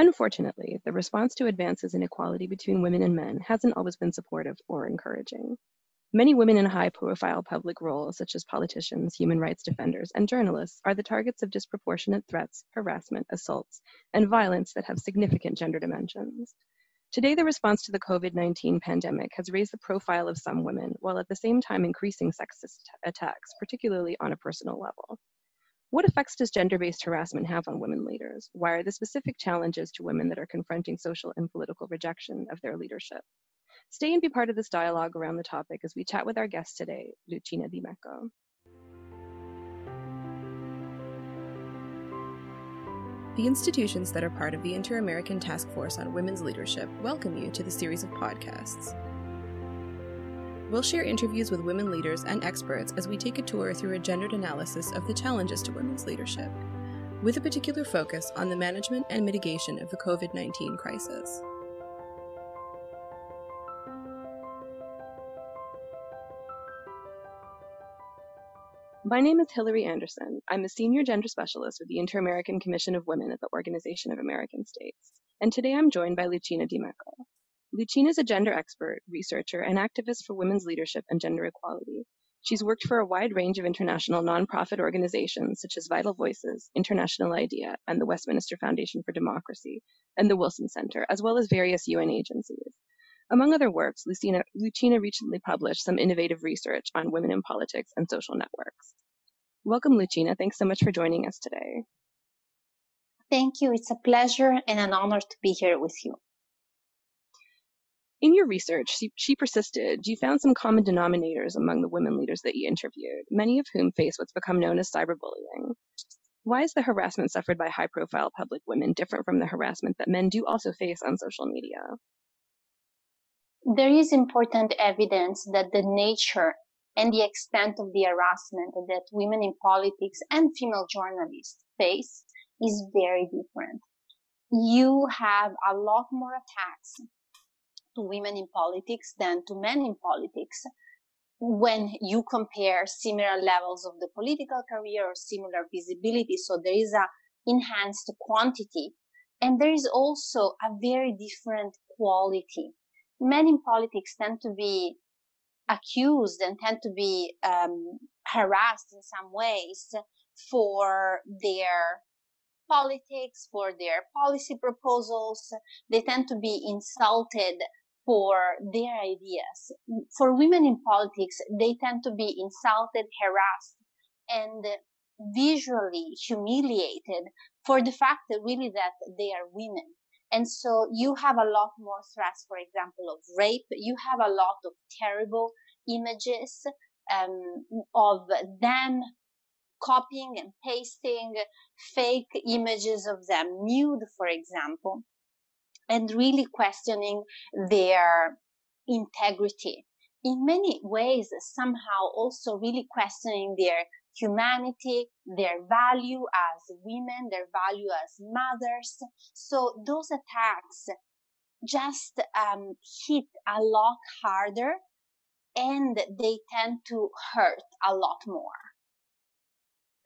Unfortunately, the response to advances in equality between women and men hasn't always been supportive or encouraging. Many women in high profile public roles, such as politicians, human rights defenders, and journalists, are the targets of disproportionate threats, harassment, assaults, and violence that have significant gender dimensions. Today, the response to the COVID 19 pandemic has raised the profile of some women, while at the same time increasing sexist attacks, particularly on a personal level. What effects does gender based harassment have on women leaders? Why are the specific challenges to women that are confronting social and political rejection of their leadership? Stay and be part of this dialogue around the topic as we chat with our guest today, Lucina Di Meco. The institutions that are part of the Inter American Task Force on Women's Leadership welcome you to the series of podcasts. We'll share interviews with women leaders and experts as we take a tour through a gendered analysis of the challenges to women's leadership, with a particular focus on the management and mitigation of the COVID 19 crisis. My name is Hilary Anderson. I'm a senior gender specialist with the Inter American Commission of Women at the Organization of American States. And today I'm joined by Lucina Di Meco. Lucina is a gender expert, researcher, and activist for women's leadership and gender equality. She's worked for a wide range of international nonprofit organizations such as Vital Voices, International IDEA, and the Westminster Foundation for Democracy, and the Wilson Center, as well as various UN agencies. Among other works, Lucina, Lucina recently published some innovative research on women in politics and social networks. Welcome, Lucina. Thanks so much for joining us today. Thank you. It's a pleasure and an honor to be here with you. In your research, she, she, persisted, you found some common denominators among the women leaders that you interviewed, many of whom face what's become known as cyberbullying. Why is the harassment suffered by high profile public women different from the harassment that men do also face on social media? there is important evidence that the nature and the extent of the harassment that women in politics and female journalists face is very different. You have a lot more attacks to women in politics than to men in politics when you compare similar levels of the political career or similar visibility. So there is a enhanced quantity and there is also a very different quality men in politics tend to be accused and tend to be um, harassed in some ways for their politics, for their policy proposals. They tend to be insulted for their ideas. For women in politics, they tend to be insulted, harassed, and visually humiliated for the fact that really that they are women. And so you have a lot more threats, for example, of rape. You have a lot of terrible images um, of them copying and pasting fake images of them nude, for example, and really questioning their integrity. In many ways, somehow also really questioning their humanity, their value as women, their value as mothers. So those attacks just um, hit a lot harder and they tend to hurt a lot more.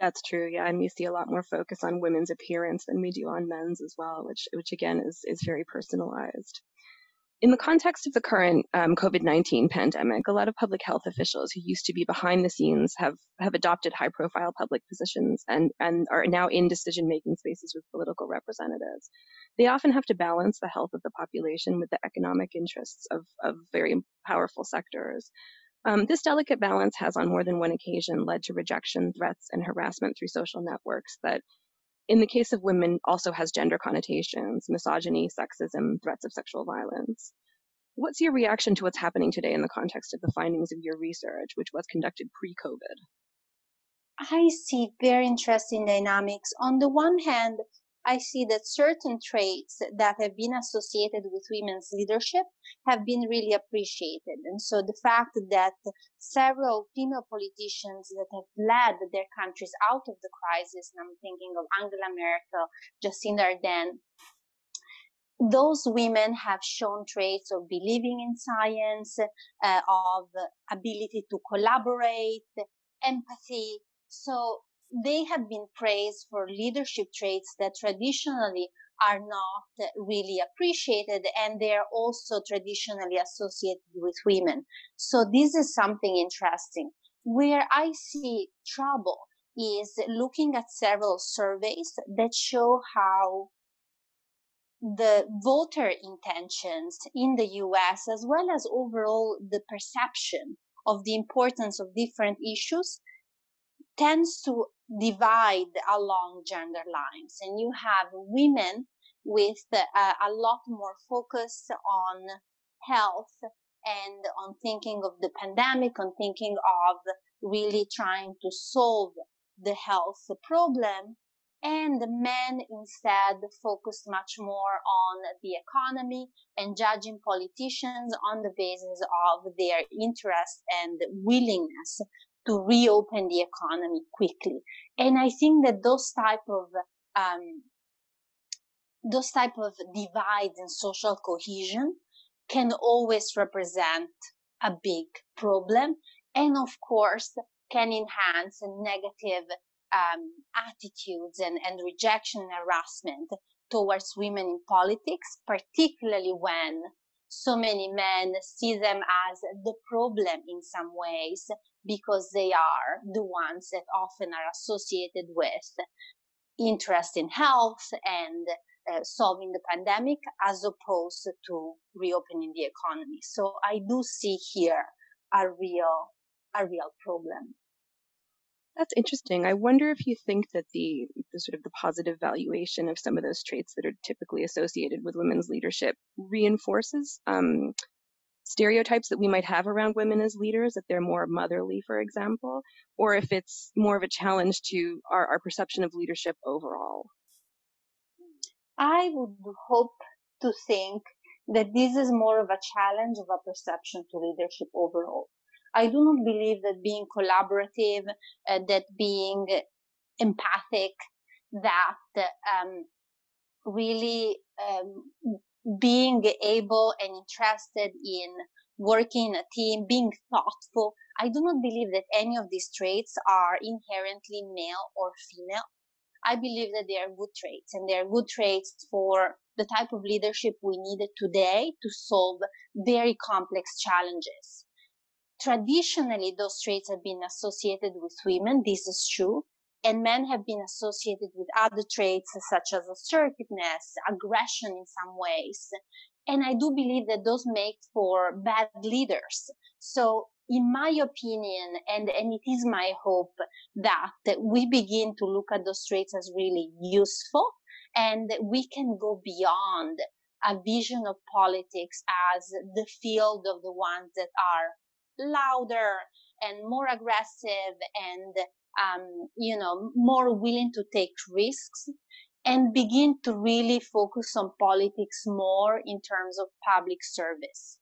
That's true. Yeah, and we see a lot more focus on women's appearance than we do on men's as well, which which again is is very personalized. In the context of the current um, COVID 19 pandemic, a lot of public health officials who used to be behind the scenes have, have adopted high profile public positions and, and are now in decision making spaces with political representatives. They often have to balance the health of the population with the economic interests of, of very powerful sectors. Um, this delicate balance has on more than one occasion led to rejection, threats, and harassment through social networks that in the case of women also has gender connotations, misogyny, sexism, threats of sexual violence. What's your reaction to what's happening today in the context of the findings of your research, which was conducted pre COVID? I see very interesting dynamics. On the one hand, I see that certain traits that have been associated with women's leadership have been really appreciated. And so the fact that several female politicians that have led their countries out of the crisis, and I'm thinking of Angela Merkel, Jacinda Ardern, those women have shown traits of believing in science, uh, of ability to collaborate, empathy. So they have been praised for leadership traits that traditionally are not really appreciated and they're also traditionally associated with women. So this is something interesting. Where I see trouble is looking at several surveys that show how the voter intentions in the US, as well as overall the perception of the importance of different issues, tends to divide along gender lines. And you have women with uh, a lot more focus on health and on thinking of the pandemic, on thinking of really trying to solve the health problem. And men instead focused much more on the economy and judging politicians on the basis of their interest and willingness to reopen the economy quickly. And I think that those type of um, those type of divides in social cohesion can always represent a big problem and of course can enhance negative um, attitudes and, and rejection and harassment towards women in politics, particularly when so many men see them as the problem in some ways because they are the ones that often are associated with interest in health and uh, solving the pandemic as opposed to reopening the economy. So I do see here a real, a real problem. That's interesting. I wonder if you think that the, the sort of the positive valuation of some of those traits that are typically associated with women's leadership reinforces um, stereotypes that we might have around women as leaders, that they're more motherly, for example, or if it's more of a challenge to our, our perception of leadership overall. I would hope to think that this is more of a challenge of a perception to leadership overall. I do not believe that being collaborative, uh, that being empathic, that um, really um, being able and interested in working in a team, being thoughtful. I do not believe that any of these traits are inherently male or female. I believe that they are good traits and they are good traits for the type of leadership we need today to solve very complex challenges. Traditionally, those traits have been associated with women. This is true and men have been associated with other traits such as assertiveness, aggression in some ways. And I do believe that those make for bad leaders. So in my opinion, and, and it is my hope that, that we begin to look at those traits as really useful and that we can go beyond a vision of politics as the field of the ones that are louder and more aggressive and um, you know, more willing to take risks and begin to really focus on politics more in terms of public service.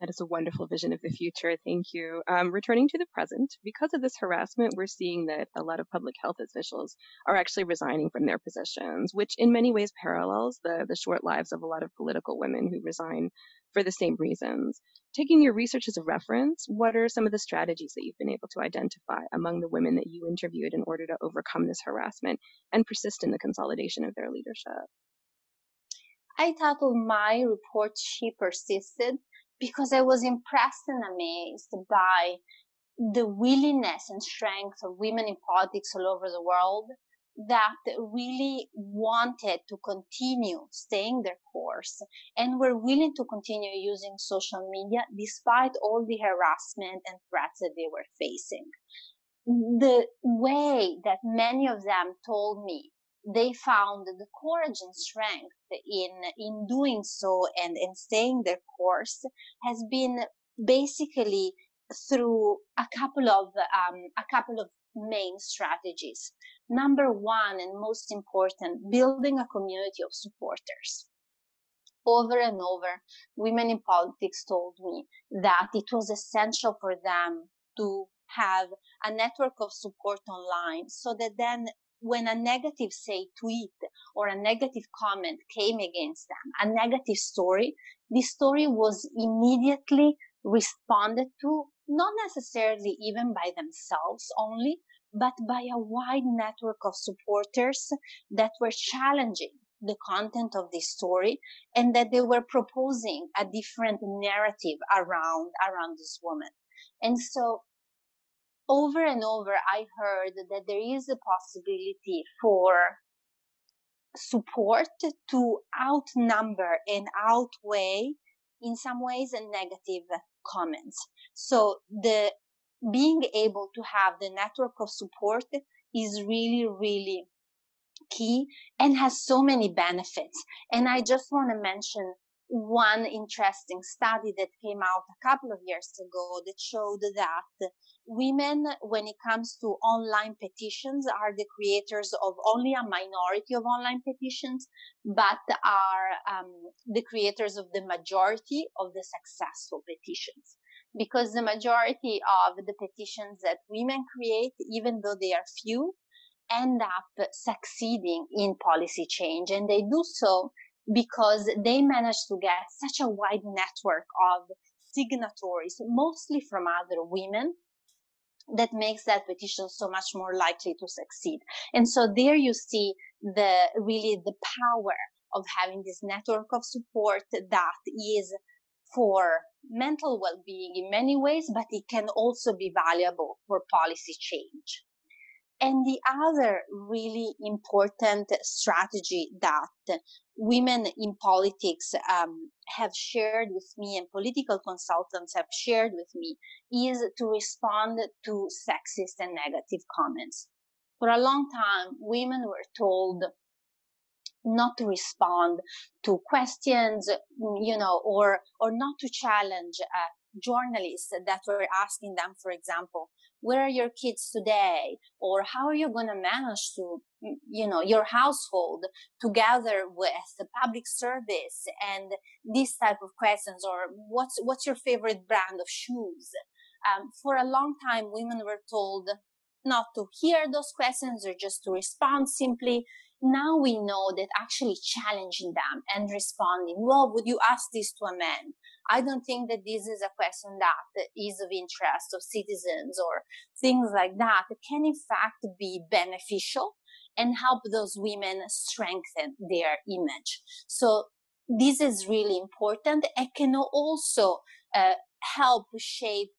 That is a wonderful vision of the future. Thank you. Um, returning to the present, because of this harassment, we're seeing that a lot of public health officials are actually resigning from their positions, which in many ways parallels the, the short lives of a lot of political women who resign for the same reasons. Taking your research as a reference, what are some of the strategies that you've been able to identify among the women that you interviewed in order to overcome this harassment and persist in the consolidation of their leadership? I titled my report She Persisted because I was impressed and amazed by the willingness and strength of women in politics all over the world that really wanted to continue staying their course and were willing to continue using social media despite all the harassment and threats that they were facing. The way that many of them told me they found the courage and strength in in doing so and in staying their course has been basically through a couple of um, a couple of main strategies. Number one and most important, building a community of supporters. Over and over, women in politics told me that it was essential for them to have a network of support online so that then when a negative, say, tweet or a negative comment came against them, a negative story, this story was immediately responded to, not necessarily even by themselves only, but by a wide network of supporters that were challenging the content of this story and that they were proposing a different narrative around around this woman. And so over and over i heard that there is a possibility for support to outnumber and outweigh in some ways a negative comments so the being able to have the network of support is really really key and has so many benefits. And I just want to mention one interesting study that came out a couple of years ago that showed that women, when it comes to online petitions, are the creators of only a minority of online petitions, but are um, the creators of the majority of the successful petitions. Because the majority of the petitions that women create, even though they are few, end up succeeding in policy change. And they do so because they manage to get such a wide network of signatories, mostly from other women, that makes that petition so much more likely to succeed. And so there you see the really the power of having this network of support that is for mental well-being in many ways, but it can also be valuable for policy change. And the other really important strategy that women in politics um, have shared with me and political consultants have shared with me is to respond to sexist and negative comments. For a long time, women were told not to respond to questions, you know, or, or not to challenge uh, journalists that were asking them, for example, where are your kids today? Or how are you going to manage to, you know, your household together with the public service and these type of questions? Or what's, what's your favorite brand of shoes? Um, for a long time, women were told not to hear those questions or just to respond simply. Now we know that actually challenging them and responding, well, would you ask this to a man? I don't think that this is a question that is of interest of citizens or things like that can in fact be beneficial and help those women strengthen their image. So this is really important. It can also uh, help shape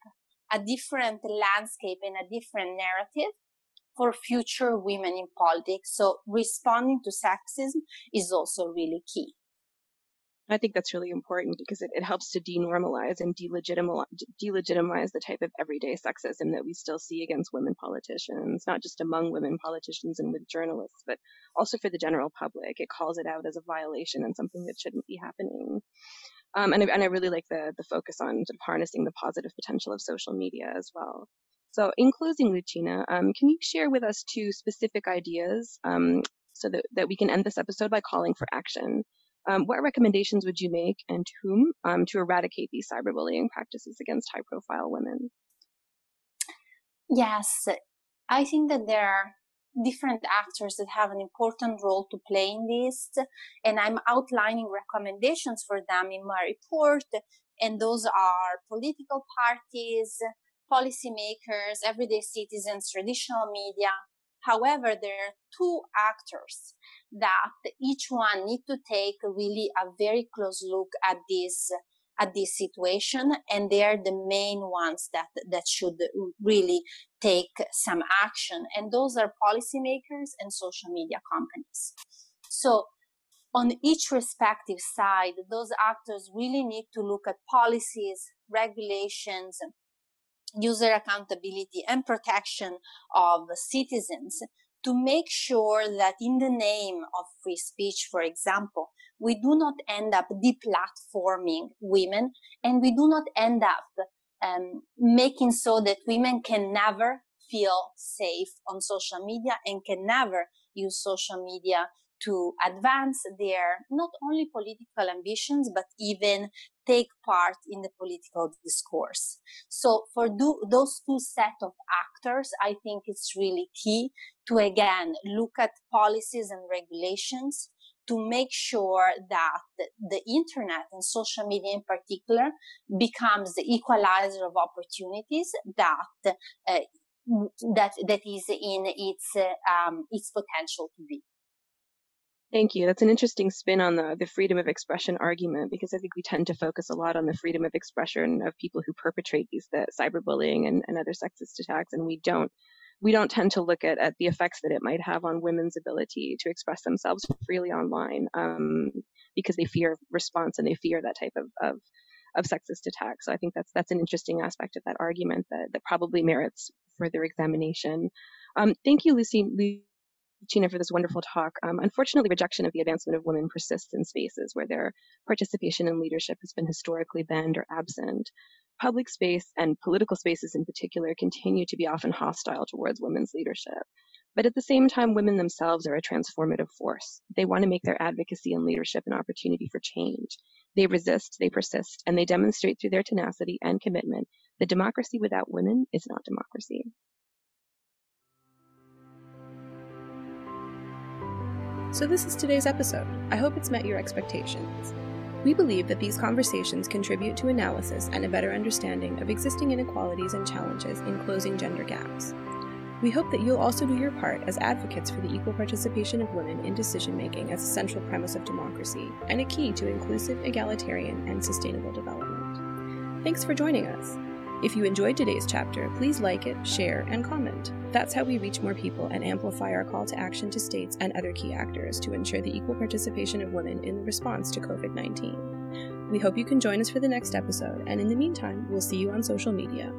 a different landscape and a different narrative for future women in politics. So responding to sexism is also really key. I think that's really important because it, it helps to denormalize and delegitimize, delegitimize the type of everyday sexism that we still see against women politicians, not just among women politicians and with journalists, but also for the general public. It calls it out as a violation and something that shouldn't be happening. Um, and, I, and I really like the, the focus on sort of harnessing the positive potential of social media as well. So, in closing, Lucina, um, can you share with us two specific ideas um, so that, that we can end this episode by calling for action? Um, what recommendations would you make and to whom um, to eradicate these cyberbullying practices against high profile women? Yes, I think that there are different actors that have an important role to play in this, and I'm outlining recommendations for them in my report. And those are political parties, policymakers, everyday citizens, traditional media. However, there are two actors that each one need to take really a very close look at this at this situation and they are the main ones that that should really take some action. And those are policymakers and social media companies. So on each respective side those actors really need to look at policies regulations user accountability and protection of citizens to make sure that in the name of free speech, for example, we do not end up deplatforming women and we do not end up um, making so that women can never feel safe on social media and can never use social media to advance their not only political ambitions, but even take part in the political discourse. So for do, those two set of actors, I think it's really key to again look at policies and regulations to make sure that the internet and social media in particular becomes the equalizer of opportunities that uh, that that is in its um, its potential to be. Thank you. That's an interesting spin on the, the freedom of expression argument because I think we tend to focus a lot on the freedom of expression of people who perpetrate these the cyberbullying and, and other sexist attacks, and we don't we don't tend to look at, at the effects that it might have on women's ability to express themselves freely online um, because they fear response and they fear that type of, of of sexist attack. So I think that's that's an interesting aspect of that argument that, that probably merits further examination. Um, thank you, Lucy. Tina, for this wonderful talk. Um, unfortunately, rejection of the advancement of women persists in spaces where their participation in leadership has been historically banned or absent. Public space and political spaces in particular continue to be often hostile towards women's leadership. But at the same time, women themselves are a transformative force. They want to make their advocacy and leadership an opportunity for change. They resist, they persist, and they demonstrate through their tenacity and commitment that democracy without women is not democracy. So, this is today's episode. I hope it's met your expectations. We believe that these conversations contribute to analysis and a better understanding of existing inequalities and challenges in closing gender gaps. We hope that you'll also do your part as advocates for the equal participation of women in decision making as a central premise of democracy and a key to inclusive, egalitarian, and sustainable development. Thanks for joining us. If you enjoyed today's chapter, please like it, share, and comment. That's how we reach more people and amplify our call to action to states and other key actors to ensure the equal participation of women in the response to COVID 19. We hope you can join us for the next episode, and in the meantime, we'll see you on social media.